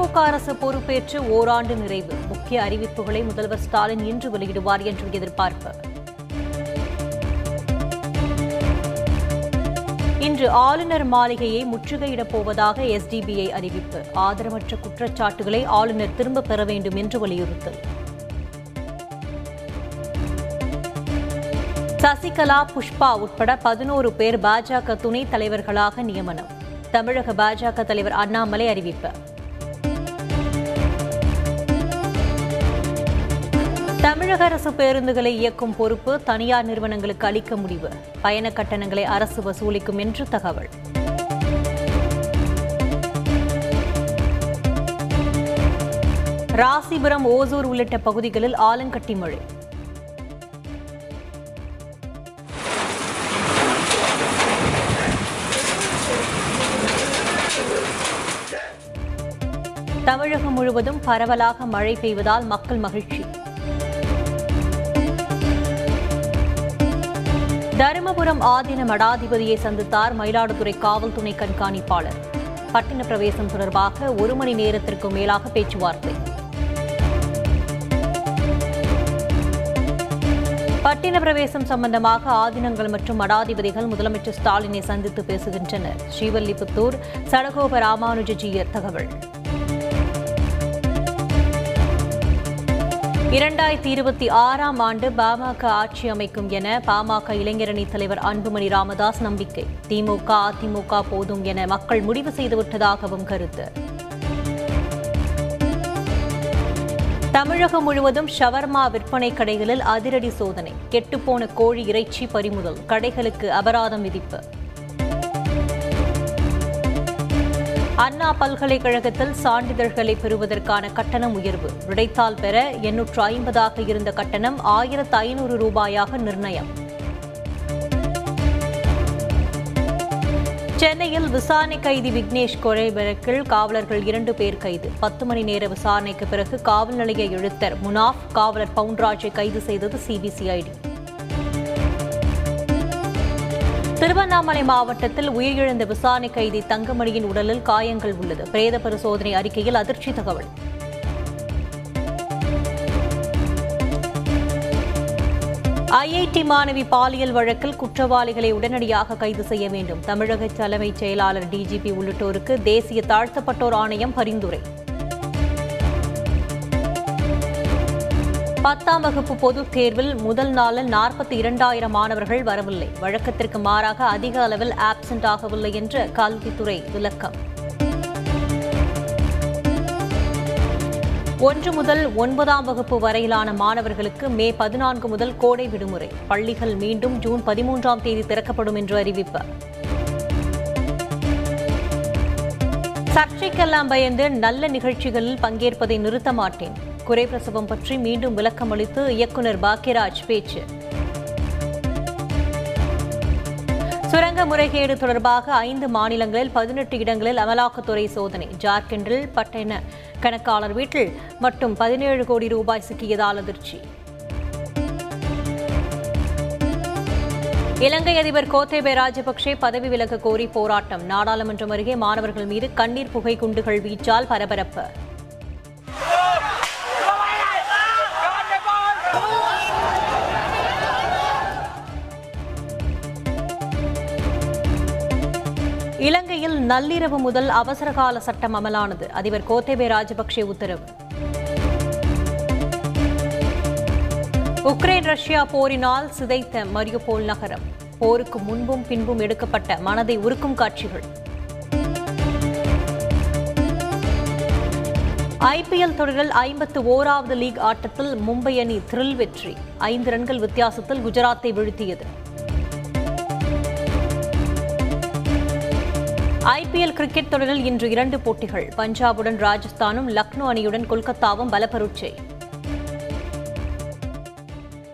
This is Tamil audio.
திமுக அரசு பொறுப்பேற்று ஓராண்டு நிறைவு. முக்கிய அறிவிப்புகளை முதல்வர் ஸ்டாலின் இன்று வெளியிடுவார் என்று எதிர்பார்ப்பு. இன்று ஆளுநர் மாளிகையை முற்றுகையிடப் போவதாக எஸ்டிபிஐ அறிவிப்பு. ஆதரவற்ற குற்றச்சாட்டுகளை ஆளுநர் திரும்பப் பெற வேண்டும் என்று வலியுறுத்தல். சசிகலா புஷ்பா உட்பட பதினோரு பேர் பாஜக துணைத் தலைவர்களாக நியமனம். தமிழக பாஜக தலைவர் அண்ணாமலை அறிவிப்பு. தமிழக அரசு பேருந்துகளை இயக்கும் பொறுப்பு தனியார் நிறுவனங்களுக்கு அளிக்க முடிவு. பயண கட்டணங்களை அரசு வசூலிக்கும் என்று தகவல். ராசிபுரம் ஓசூர் உள்ளிட்ட பகுதிகளில் ஆலங்கட்டி மழை. தமிழகம் முழுவதும் பரவலாக மழை பெய்வதால் மக்கள் மகிழ்ச்சி. தருமபுரம் ஆதீன மடாதிபதியை சந்தித்தார் மயிலாடுதுறை காவல் துணை கண்காணிப்பாளர். பட்டின பிரவேசம் தொடர்பாக ஒரு மணி நேரத்திற்கு மேலாக பேச்சுவார்த்தை. பட்டின பிரவேசம் சம்பந்தமாக ஆதீனங்கள் மற்றும் மடாதிபதிகள் முதலமைச்சர் ஸ்டாலினை சந்தித்து பேசுகின்றனர். ஸ்ரீவல்லிபுத்தூர் சடகோப ராமானுஜஜியர் தகவல். இரண்டாயிரத்தி இருபத்தி ஆறாம் ஆண்டு பாமக ஆட்சி அமைக்கும் என பாமக இளைஞரணி தலைவர் அன்புமணி ராமதாஸ் நம்பிக்கை. திமுக அதிமுக போதும் என மக்கள் முடிவு செய்துவிட்டதாகவும் கருத்து. தமிழகம் முழுவதும் ஷவர்மா விற்பனை கடைகளில் அதிரடி சோதனை. கெட்டுப்போன கோழி இறைச்சி பறிமுதல். கடைகளுக்கு அபராதம் விதிப்பு. அண்ணா பல்கலைக்கழகத்தில் சான்றிதழ்களை பெறுவதற்கான கட்டணம் உயர்வு. விடைத்தால் பெற எண்ணூற்று ஐம்பதாக இருந்த கட்டணம் ஆயிரத்து ஐநூறு ரூபாயாக நிர்ணயம். சென்னையில் விசாரணை கைதி விக்னேஷ் கொலை வழக்கில் காவலர்கள் இரண்டு பேர் கைது. பத்து மணி நேர விசாரணைக்கு பிறகு காவல் நிலைய எழுத்தர் முனாஃப் காவலர் பவுன்ராஜை கைது செய்தது சிபிசிஐடி திருவண்ணாமலை மாவட்டத்தில் உயிரிழந்த விசாரணை கைதி தங்கமணியின் உடலில் காயங்கள் உள்ளது. பிரேத பரிசோதனை அறிக்கையில் அதிர்ச்சி தகவல். ஐஐடி மாணவி பாலியல் வழக்கில் குற்றவாளிகளை உடனடியாக கைது செய்ய வேண்டும். தமிழக தலைமைச் செயலாளர் டிஜிபி உள்ளிட்டோருக்கு தேசிய தாழ்த்தப்பட்டோர் ஆணையம் பரிந்துரை. பத்தாம் வகுப்பு பொதுத் தேர்வில் முதல் நாளில் நாற்பத்தி இரண்டாயிரம் மாணவர்கள் வரவில்லை. வழக்கத்திற்கு மாறாக அதிக அளவில் ஆப்சென்ட் ஆகவில்லை என்று கல்வித்துறை விளக்கம். ஒன்று முதல் ஒன்பதாம் வகுப்பு வரையிலான மாணவர்களுக்கு மே பதினான்கு முதல் கோடை விடுமுறை. பள்ளிகள் மீண்டும் ஜூன் பதிமூன்றாம் தேதி திறக்கப்படும் என்று அறிவிப்பு. சர்ச்சைக்கெல்லாம் பயந்து நல்ல நிகழ்ச்சிகளில் பங்கேற்பதை நிறுத்த மாட்டேன். குறைப்பிரசவம் பற்றி மீண்டும் விளக்கம் அளித்து இயக்குநர் பாக்கியராஜ் பேச்சு. சுரங்க முறைகேடு தொடர்பாக ஐந்து மாநிலங்களில் பதினெட்டு இடங்களில் அமலாக்கத்துறை சோதனை. ஜார்க்கண்டில் பட்டண கணக்காளர் வீட்டில் மட்டும் பதினேழு கோடி ரூபாய் சிக்கியதால் அதிர்ச்சி. இலங்கை அதிபர் கோத்தேபே ராஜபக்சே பதவி விலக கோரி போராட்டம். நாடாளுமன்றம் அருகே மாணவர்கள் மீது கண்ணீர் புகை குண்டுகள் வீச்சால் பரபரப்பு. இலங்கையில் நள்ளிரவு முதல் அவசரகால சட்டம் அமலானது. அதிபர் கோத்தேபே ராஜபக்சே உத்தரவு. உக்ரைன் ரஷ்யா போரினால் சிதைத்த மரியுபோல் நகரம். போருக்கு முன்பும் பின்பும் எடுக்கப்பட்ட மனதை உருக்கும் காட்சிகள். ஐபிஎல் தொடரில் ஐம்பத்து ஓராவது லீக் ஆட்டத்தில் மும்பை அணி த்ரில் வெற்றி. ஐந்து ரன்கள் வித்தியாசத்தில் குஜராத்தை வீழ்த்தியது. ஐபிஎல் கிரிக்கெட் தொடரில் இன்று இரண்டு போட்டிகள். பஞ்சாபுடன் ராஜஸ்தானும் லக்னோ அணியுடன் கொல்கத்தாவும் பலப்பரீட்சை